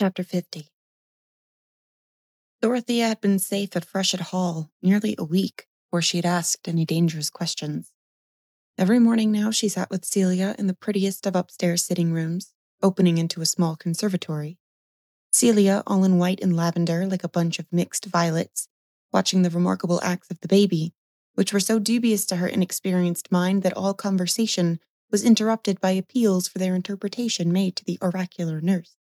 Chapter 50 Dorothea had been safe at Freshitt Hall nearly a week before she had asked any dangerous questions. Every morning now she sat with Celia in the prettiest of upstairs sitting rooms, opening into a small conservatory. Celia, all in white and lavender like a bunch of mixed violets, watching the remarkable acts of the baby, which were so dubious to her inexperienced mind that all conversation was interrupted by appeals for their interpretation made to the oracular nurse.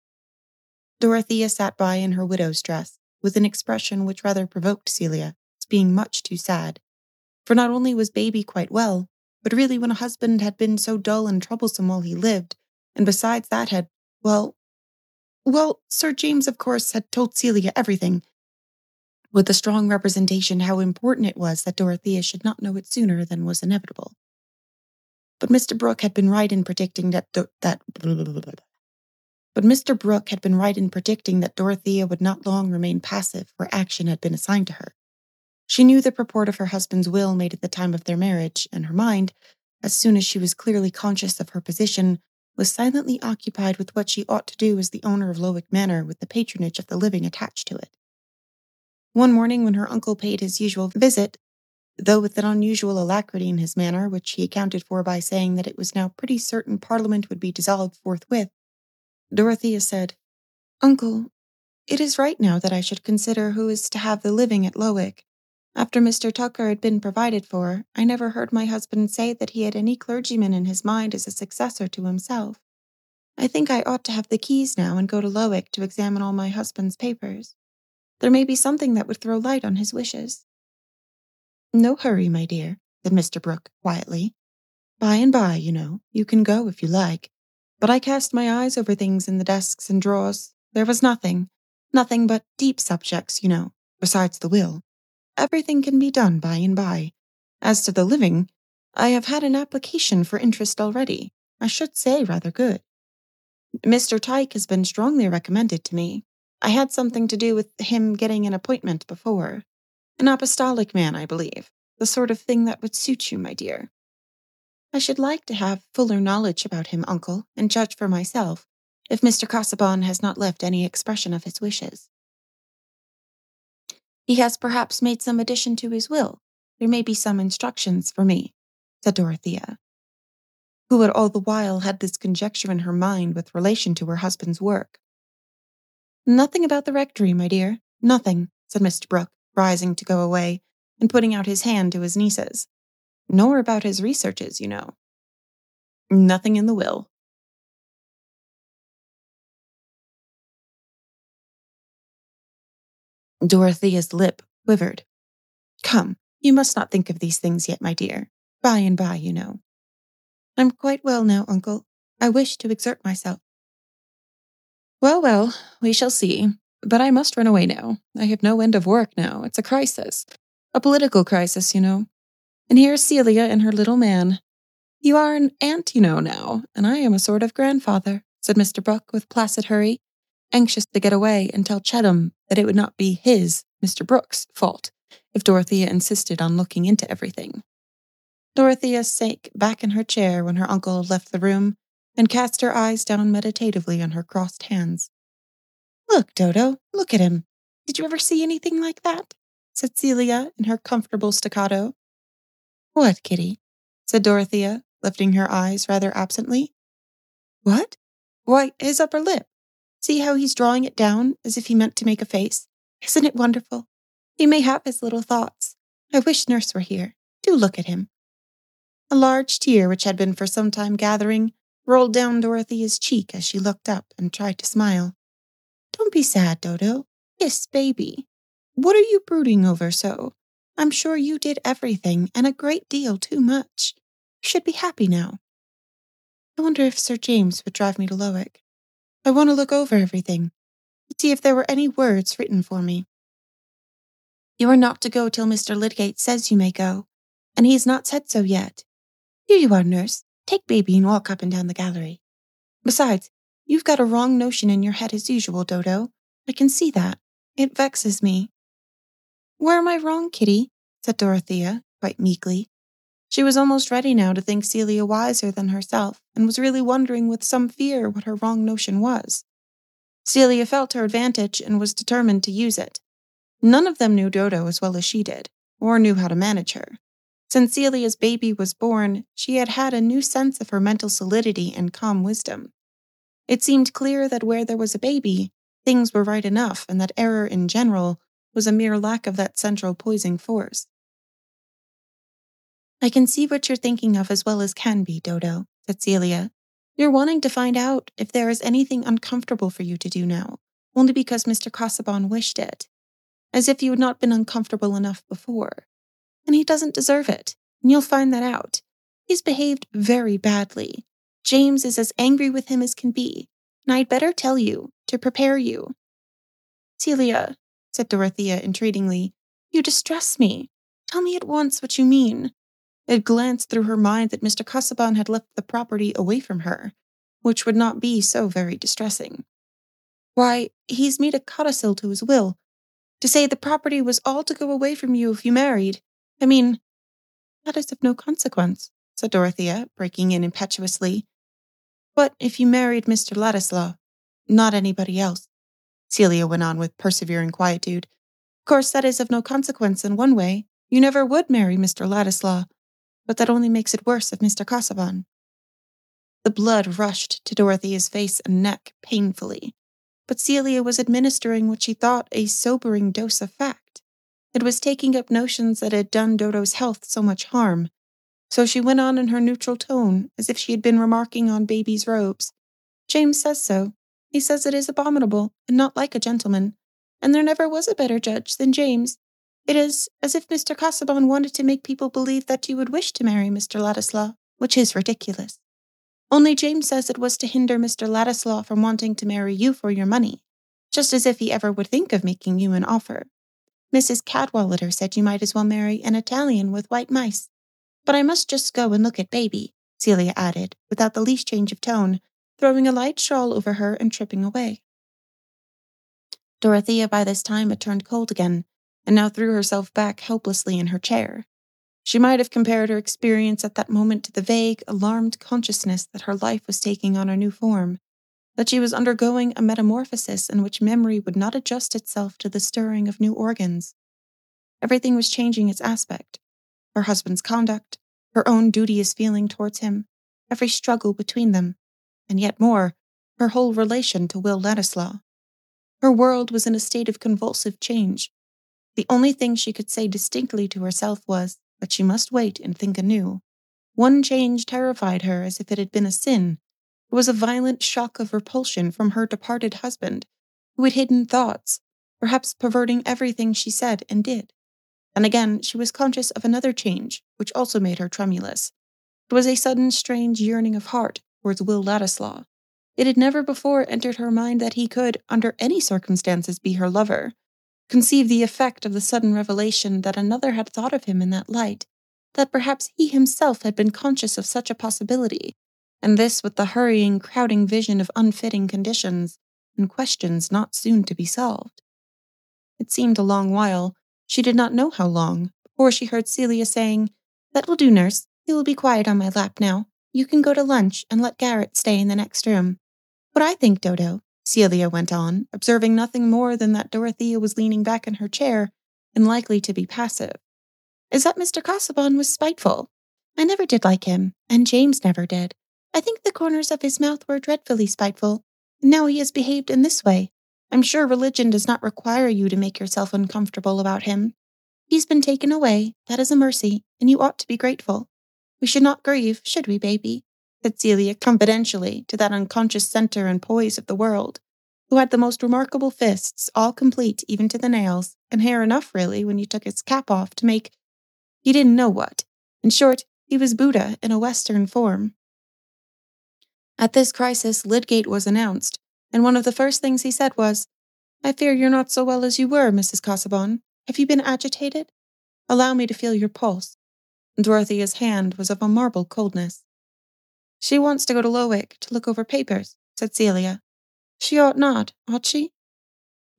Dorothea sat by in her widow's dress, with an expression which rather provoked Celia as being much too sad. For not only was baby quite well, but really when a husband had been so dull and troublesome while he lived, and besides that had, well, well, Sir James, of course, had told Celia everything, with a strong representation how important it was that Dorothea should not know it sooner than was inevitable. But Mr. Brooke had been right in predicting that that but Mr. Brooke had been right in predicting that Dorothea would not long remain passive where action had been assigned to her. She knew the purport of her husband's will made at the time of their marriage, and her mind, as soon as she was clearly conscious of her position, was silently occupied with what she ought to do as the owner of Lowick Manor with the patronage of the living attached to it. One morning, when her uncle paid his usual visit, though with an unusual alacrity in his manner, which he accounted for by saying that it was now pretty certain Parliament would be dissolved forthwith, Dorothea said, Uncle, it is right now that I should consider who is to have the living at Lowick. After Mr. Tucker had been provided for, I never heard my husband say that he had any clergyman in his mind as a successor to himself. I think I ought to have the keys now and go to Lowick to examine all my husband's papers. There may be something that would throw light on his wishes. No hurry, my dear, said Mr. Brooke quietly. By and by, you know, you can go if you like. But I cast my eyes over things in the desks and drawers. There was nothing, nothing but deep subjects, you know, besides the will. Everything can be done by and by. As to the living, I have had an application for interest already. I should say rather good. Mr. Tyke has been strongly recommended to me. I had something to do with him getting an appointment before. An apostolic man, I believe. The sort of thing that would suit you, my dear. I should like to have fuller knowledge about him, uncle, and judge for myself, if Mr. Casaubon has not left any expression of his wishes. He has perhaps made some addition to his will. There may be some instructions for me, said Dorothea, who had all the while had this conjecture in her mind with relation to her husband's work. Nothing about the rectory, my dear, nothing, said Mr. Brooke, rising to go away, and putting out his hand to his nieces nor about his researches, you know. Nothing in the will. Dorothea's lip quivered. Come, you must not think of these things yet, my dear. By and by, you know. I'm quite well now, uncle. I wish to exert myself. Well, well, we shall see. But I must run away now. I have no end of work now. It's a crisis. A political crisis, you know. And here's Celia and her little man. You are an aunt, you know, now, and I am a sort of grandfather, said Mr. Brooke with placid hurry, anxious to get away and tell Chettam that it would not be his, Mr. Brooke's, fault if Dorothea insisted on looking into everything. Dorothea sank back in her chair when her uncle left the room and cast her eyes down meditatively on her crossed hands. Look, Dodo, look at him. Did you ever see anything like that? said Celia in her comfortable staccato. What, Kitty? said Dorothea, lifting her eyes rather absently. What? Why, his upper lip. See how he's drawing it down as if he meant to make a face? Isn't it wonderful? He may have his little thoughts. I wish nurse were here. Do look at him. A large tear, which had been for some time gathering, rolled down Dorothea's cheek as she looked up and tried to smile. Don't be sad, Dodo. Kiss baby. What are you brooding over so? I'm sure you did everything and a great deal too much. You should be happy now. I wonder if Sir James would drive me to Lowick. I want to look over everything, see if there were any words written for me. You are not to go till Mr. Lydgate says you may go, and he has not said so yet. Here you are, nurse. Take baby and walk up and down the gallery. Besides, you've got a wrong notion in your head as usual, Dodo. I can see that. It vexes me. Where am I wrong, Kitty? said Dorothea, quite meekly. She was almost ready now to think Celia wiser than herself, and was really wondering with some fear what her wrong notion was. Celia felt her advantage and was determined to use it. None of them knew Dodo as well as she did, or knew how to manage her. Since Celia's baby was born, she had had a new sense of her mental solidity and calm wisdom. It seemed clear that where there was a baby, things were right enough, and that error in general was a mere lack of that central poising force. I can see what you're thinking of as well as can be, Dodo, said Celia. You're wanting to find out if there is anything uncomfortable for you to do now, only because Mr. Casaubon wished it. As if you had not been uncomfortable enough before. And he doesn't deserve it, and you'll find that out. He's behaved very badly. James is as angry with him as can be, and I'd better tell you, to prepare you. Celia, said Dorothea entreatingly, you distress me. Tell me at once what you mean. It glanced through her mind that Mr. Casaubon had left the property away from her, which would not be so very distressing. Why, he's made a codicil to his will, to say the property was all to go away from you if you married. I mean, that is of no consequence, said Dorothea, breaking in impetuously. But if you married Mr. Ladislaw, not anybody else, Celia went on with persevering quietude. Of course, that is of no consequence in one way. You never would marry Mr. Ladislaw, but that only makes it worse if Mr. Casaubon. The blood rushed to Dorothea's face and neck painfully, but Celia was administering what she thought a sobering dose of fact. It was taking up notions that had done Dodo's health so much harm. So she went on in her neutral tone, as if she had been remarking on baby's robes. James says so. He says it is abominable, and not like a gentleman, and there never was a better judge than James, it is as if Mr. Casaubon wanted to make people believe that you would wish to marry Mr. Ladislaw, which is ridiculous. Only James says it was to hinder Mr. Ladislaw from wanting to marry you for your money, just as if he ever would think of making you an offer. Mrs. Cadwallader said you might as well marry an Italian with white mice. But I must just go and look at baby, Celia added, without the least change of tone, throwing a light shawl over her and tripping away. Dorothea by this time had turned cold again, and now threw herself back helplessly in her chair. She might have compared her experience at that moment to the vague, alarmed consciousness that her life was taking on a new form, that she was undergoing a metamorphosis in which memory would not adjust itself to the stirring of new organs. Everything was changing its aspect her husband's conduct, her own duteous feeling towards him, every struggle between them, and yet more, her whole relation to Will Ladislaw. Her world was in a state of convulsive change, the only thing she could say distinctly to herself was that she must wait and think anew. One change terrified her as if it had been a sin. It was a violent shock of repulsion from her departed husband, who had hidden thoughts, perhaps perverting everything she said and did. And again, she was conscious of another change, which also made her tremulous. It was a sudden strange yearning of heart towards Will Ladislaw. It had never before entered her mind that he could, under any circumstances, be her lover, conceive the effect of the sudden revelation that another had thought of him in that light, that perhaps he himself had been conscious of such a possibility, and this with the hurrying, crowding vision of unfitting conditions and questions not soon to be solved. It seemed a long while, she did not know how long, before she heard Celia saying, That will do, nurse. He will be quiet on my lap now. You can go to lunch and let Garratt stay in the next room. What I think, Dodo, Celia went on, observing nothing more than that Dorothea was leaning back in her chair and likely to be passive. Is that Mr. Casaubon was spiteful? I never did like him, and James never did. I think the corners of his mouth were dreadfully spiteful, and now he has behaved in this way. I'm sure religion does not require you to make yourself uncomfortable about him. He's been taken away, that is a mercy, and you ought to be grateful. We should not grieve, should we, baby? said Celia confidentially to that unconscious center and poise of the world, who had the most remarkable fists, all complete even to the nails, and hair enough, really, when you took his cap off to make he didn't know what. In short, he was Buddha in a Western form. At this crisis, Lydgate was announced, and one of the first things he said was, I fear you're not so well as you were, Mrs. Casaubon. Have you been agitated? Allow me to feel your pulse. Dorothea's hand was of a marble coldness. She wants to go to Lowick to look over papers, said Celia. She ought not, ought she?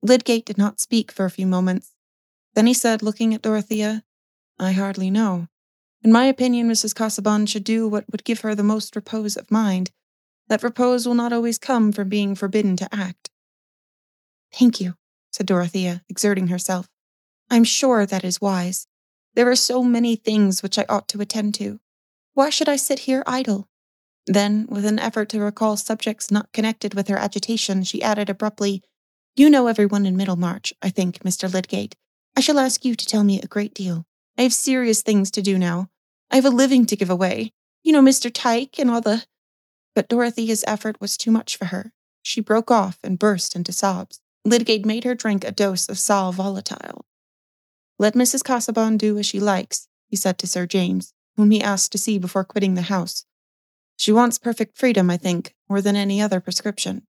Lydgate did not speak for a few moments. Then he said, looking at Dorothea, I hardly know. In my opinion, Mrs. Casaubon should do what would give her the most repose of mind. That repose will not always come from being forbidden to act. Thank you, said Dorothea, exerting herself. I'm sure that is wise. There are so many things which I ought to attend to. Why should I sit here idle? Then, with an effort to recall subjects not connected with her agitation, she added abruptly, You know everyone in Middlemarch, I think, Mr. Lydgate. I shall ask you to tell me a great deal. I have serious things to do now. I have a living to give away. You know Mr. Tyke and all the. But Dorothea's effort was too much for her. She broke off and burst into sobs. Lydgate made her drink a dose of sal volatile. Let Mrs. Casaubon do as she likes, he said to Sir James, whom he asked to see before quitting the house. She wants perfect freedom, I think, more than any other prescription.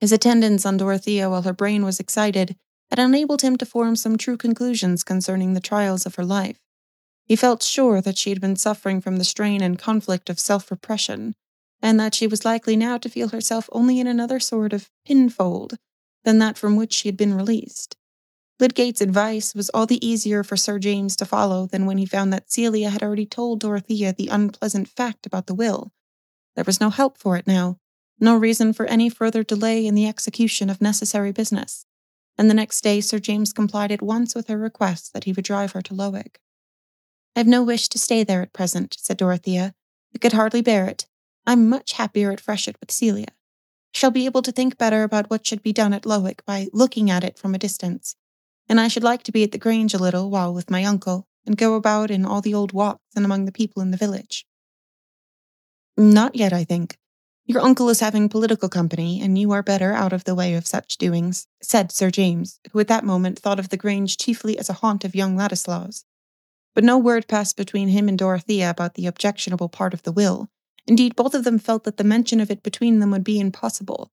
His attendance on Dorothea while her brain was excited had enabled him to form some true conclusions concerning the trials of her life. He felt sure that she had been suffering from the strain and conflict of self repression, and that she was likely now to feel herself only in another sort of pinfold than that from which she had been released. Lydgate's advice was all the easier for Sir James to follow than when he found that Celia had already told Dorothea the unpleasant fact about the will. There was no help for it now, no reason for any further delay in the execution of necessary business, and the next day Sir James complied at once with her request that he would drive her to Lowick. I have no wish to stay there at present, said Dorothea. I could hardly bear it. I'm much happier at Freshitt with Celia. I shall be able to think better about what should be done at Lowick by looking at it from a distance and I should like to be at the Grange a little while with my uncle, and go about in all the old walks and among the people in the village. Not yet, I think. Your uncle is having political company, and you are better out of the way of such doings, said Sir James, who at that moment thought of the Grange chiefly as a haunt of young Ladislaus. But no word passed between him and Dorothea about the objectionable part of the will. Indeed, both of them felt that the mention of it between them would be impossible.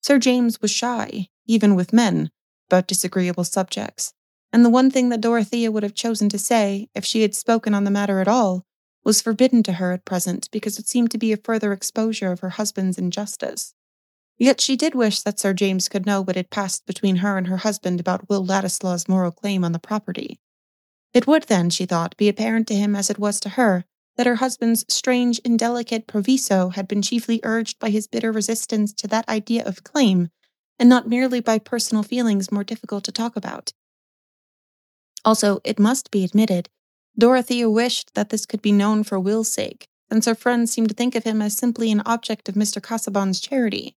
Sir James was shy, even with men, about disagreeable subjects, and the one thing that Dorothea would have chosen to say, if she had spoken on the matter at all, was forbidden to her at present because it seemed to be a further exposure of her husband's injustice. Yet she did wish that Sir James could know what had passed between her and her husband about Will Ladislaw's moral claim on the property. It would then, she thought, be apparent to him as it was to her that her husband's strange, indelicate proviso had been chiefly urged by his bitter resistance to that idea of claim and not merely by personal feelings more difficult to talk about. Also, it must be admitted, Dorothea wished that this could be known for Will's sake, since her friends seemed to think of him as simply an object of Mr. Casaubon's charity.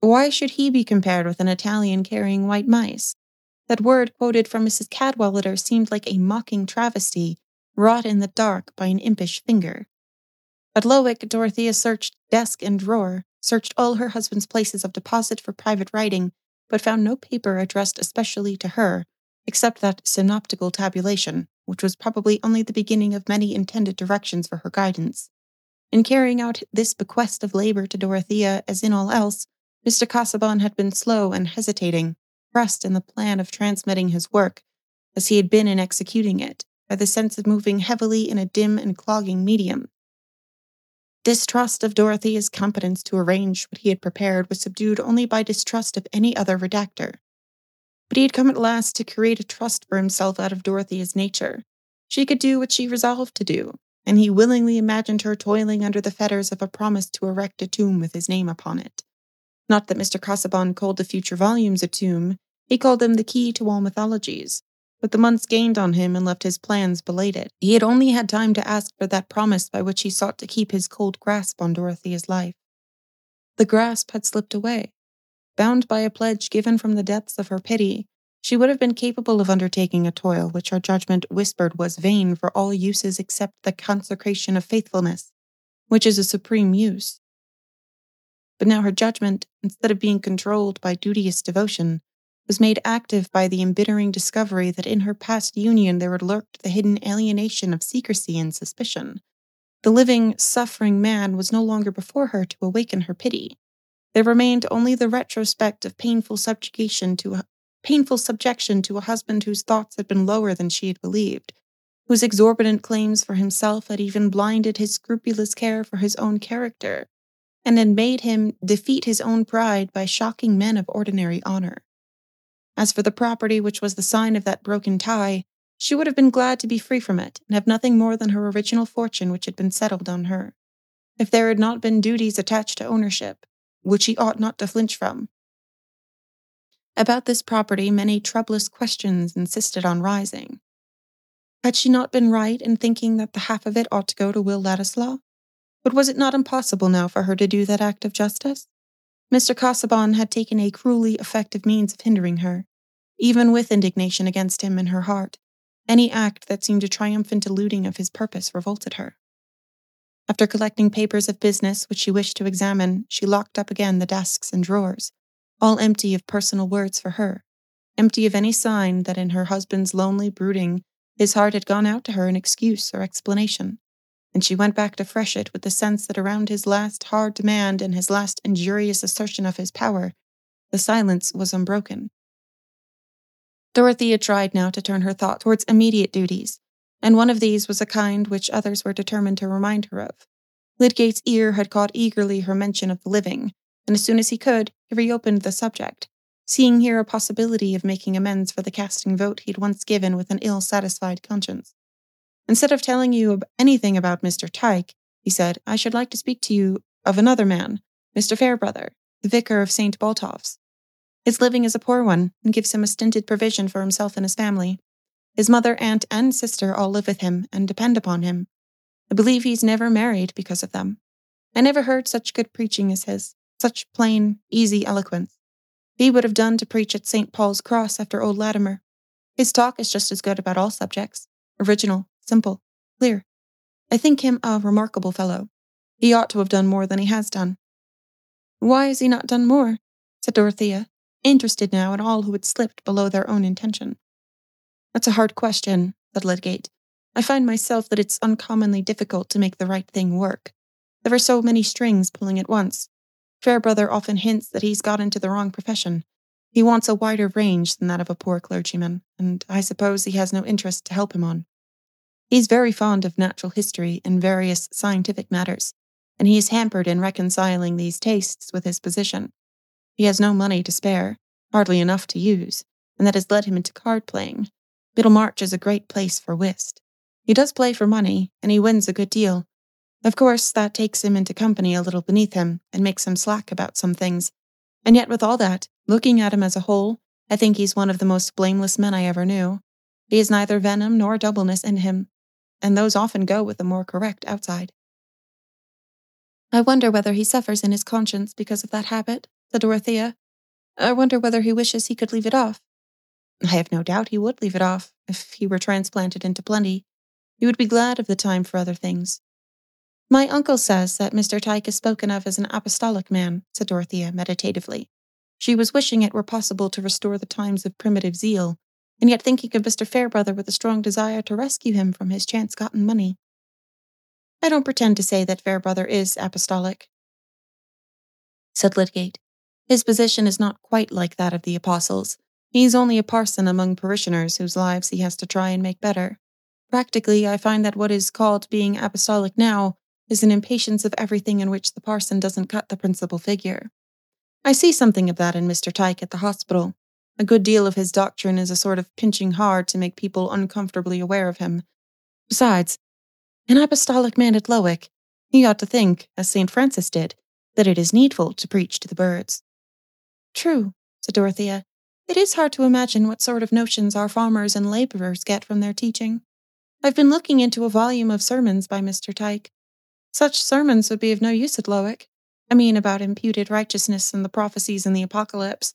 Why should he be compared with an Italian carrying white mice? That word quoted from Mrs. Cadwallader seemed like a mocking travesty, wrought in the dark by an impish finger. At Lowick, Dorothea searched desk and drawer, searched all her husband's places of deposit for private writing, but found no paper addressed especially to her, except that synoptical tabulation, which was probably only the beginning of many intended directions for her guidance. In carrying out this bequest of labor to Dorothea, as in all else, Mr. Casaubon had been slow and hesitating, pressed in the plan of transmitting his work, as he had been in executing it, by the sense of moving heavily in a dim and clogging medium, Distrust of Dorothea's competence to arrange what he had prepared was subdued only by distrust of any other redactor. But he had come at last to create a trust for himself out of Dorothea's nature. She could do what she resolved to do, and he willingly imagined her toiling under the fetters of a promise to erect a tomb with his name upon it. Not that Mr. Casaubon called the future volumes a tomb, he called them the key to all mythologies, but the months gained on him and left his plans belated. He had only had time to ask for that promise by which he sought to keep his cold grasp on Dorothea's life. The grasp had slipped away. Bound by a pledge given from the depths of her pity, she would have been capable of undertaking a toil which her judgment whispered was vain for all uses except the consecration of faithfulness, which is a supreme use. But now her judgment, instead of being controlled by duteous devotion, was made active by the embittering discovery that in her past union there had lurked the hidden alienation of secrecy and suspicion. The living, suffering man was no longer before her to awaken her pity. There remained only the retrospect of painful subjugation to a painful subjection to a husband whose thoughts had been lower than she had believed, whose exorbitant claims for himself had even blinded his scrupulous care for his own character, and had made him defeat his own pride by shocking men of ordinary honor. As for the property which was the sign of that broken tie, she would have been glad to be free from it and have nothing more than her original fortune which had been settled on her. If there had not been duties attached to ownership, which she ought not to flinch from, About this property, many troublous questions insisted on rising. Had she not been right in thinking that the half of it ought to go to Will Ladislaw? But was it not impossible now for her to do that act of justice? Mr. Casaubon had taken a cruelly effective means of hindering her, even with indignation against him in her heart. Any act that seemed a triumphant eluding of his purpose revolted her. After collecting papers of business which she wished to examine, she locked up again the desks and drawers, all empty of personal words for her, empty of any sign that in her husband's lonely brooding his heart had gone out to her in excuse or explanation, and she went back to Freshitt with the sense that around his last hard demand and his last injurious assertion of his power, the silence was unbroken. Dorothea tried now to turn her thought towards immediate duties, and one of these was a kind which others were determined to remind her of. Lydgate's ear had caught eagerly her mention of the living, and as soon as he could, he reopened the subject, seeing here a possibility of making amends for the casting vote he had once given with an ill satisfied conscience. Instead of telling you anything about Mr. Tyke, he said, I should like to speak to you of another man, Mr. Farebrother, the vicar of St. Botolph's. His living is a poor one, and gives him a stinted provision for himself and his family. His mother, aunt, and sister all live with him and depend upon him. I believe he's never married because of them. I never heard such good preaching as his, such plain, easy eloquence. He would have done to preach at St. Paul's Cross after old Latimer. His talk is just as good about all subjects original, simple, clear. I think him a remarkable fellow. He ought to have done more than he has done. Why has he not done more? said Dorothea, interested now in all who had slipped below their own intention. That's a hard question, said Lydgate. I find myself that it's uncommonly difficult to make the right thing work. There are so many strings pulling at once, Farebrother often hints that he's got into the wrong profession. He wants a wider range than that of a poor clergyman, and I suppose he has no interest to help him on. He's very fond of natural history and various scientific matters, and he is hampered in reconciling these tastes with his position. He has no money to spare, hardly enough to use, and that has led him into card playing. Middlemarch is a great place for whist. He does play for money, and he wins a good deal, of course, that takes him into company a little beneath him and makes him slack about some things. And yet, with all that, looking at him as a whole, I think he's one of the most blameless men I ever knew. He has neither venom nor doubleness in him, and those often go with the more correct outside. I wonder whether he suffers in his conscience because of that habit, said Dorothea. I wonder whether he wishes he could leave it off. I have no doubt he would leave it off if he were transplanted into plenty. He would be glad of the time for other things. My uncle says that Mr. Tyke is spoken of as an apostolic man, said Dorothea meditatively. She was wishing it were possible to restore the times of primitive zeal, and yet thinking of Mr. Farebrother with a strong desire to rescue him from his chance gotten money. I don't pretend to say that Farebrother is apostolic, said Lydgate. His position is not quite like that of the apostles. He's only a parson among parishioners whose lives he has to try and make better. Practically, I find that what is called being apostolic now is an impatience of everything in which the parson doesn't cut the principal figure. I see something of that in Mr. Tyke at the hospital. A good deal of his doctrine is a sort of pinching hard to make people uncomfortably aware of him. Besides, an apostolic man at Lowick, he ought to think, as St. Francis did, that it is needful to preach to the birds. True, said Dorothea. It is hard to imagine what sort of notions our farmers and labourers get from their teaching. I've been looking into a volume of sermons by Mr. Tyke. Such sermons would be of no use at Lowick. I mean, about imputed righteousness and the prophecies in the apocalypse.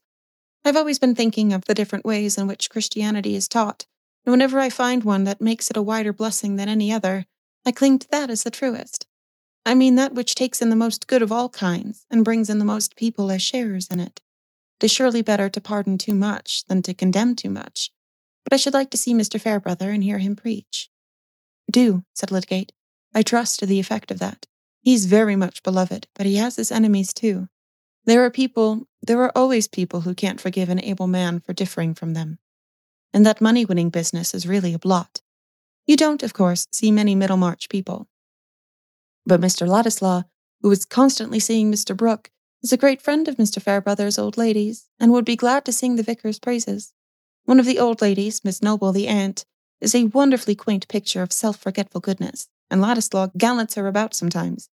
I've always been thinking of the different ways in which Christianity is taught, and whenever I find one that makes it a wider blessing than any other, I cling to that as the truest. I mean that which takes in the most good of all kinds and brings in the most people as sharers in it. It is surely better to pardon too much than to condemn too much. But I should like to see Mr. Farebrother and hear him preach. Do, said Lydgate. I trust to the effect of that. He's very much beloved, but he has his enemies too. There are people, there are always people who can't forgive an able man for differing from them. And that money winning business is really a blot. You don't, of course, see many Middlemarch people. But Mr. Ladislaw, who is constantly seeing Mr. Brooke, is a great friend of Mr. Farebrother's old ladies, and would be glad to sing the vicar's praises. One of the old ladies, Miss Noble, the aunt, is a wonderfully quaint picture of self forgetful goodness and Ladislaw gallants her about sometimes.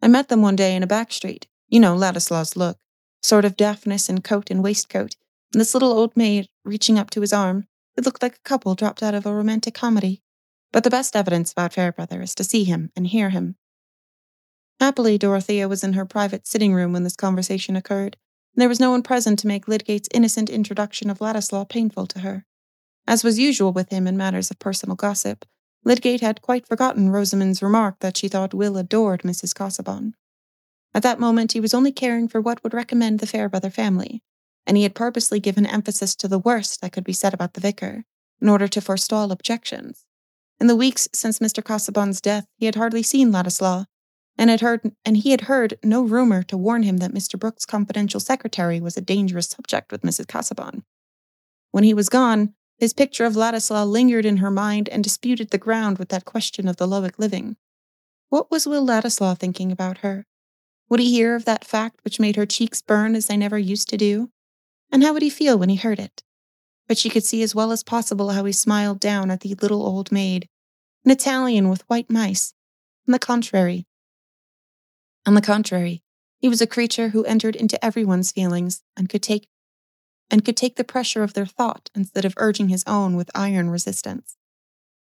I met them one day in a back street. You know Ladislaw's look. Sort of Daphnis in coat and waistcoat, And this little old maid reaching up to his arm, it looked like a couple dropped out of a romantic comedy. But the best evidence about Farebrother is to see him and hear him. Happily, Dorothea was in her private sitting room when this conversation occurred, and there was no one present to make Lydgate's innocent introduction of Ladislaw painful to her. As was usual with him in matters of personal gossip, Lydgate had quite forgotten Rosamond's remark that she thought Will adored Mrs. Casaubon. At that moment, he was only caring for what would recommend the Farebrother family, and he had purposely given emphasis to the worst that could be said about the vicar, in order to forestall objections. In the weeks since Mr. Casaubon's death, he had hardly seen Ladislaw, and had heard and he had heard no rumor to warn him that Mr. Brooke's confidential secretary was a dangerous subject with Mrs. Casaubon. When he was gone, his picture of Ladislaw lingered in her mind and disputed the ground with that question of the Lowick living. What was Will Ladislaw thinking about her? Would he hear of that fact which made her cheeks burn as they never used to do? And how would he feel when he heard it? But she could see as well as possible how he smiled down at the little old maid, an Italian with white mice. On the contrary, on the contrary, he was a creature who entered into everyone's feelings and could take and could take the pressure of their thought instead of urging his own with iron resistance.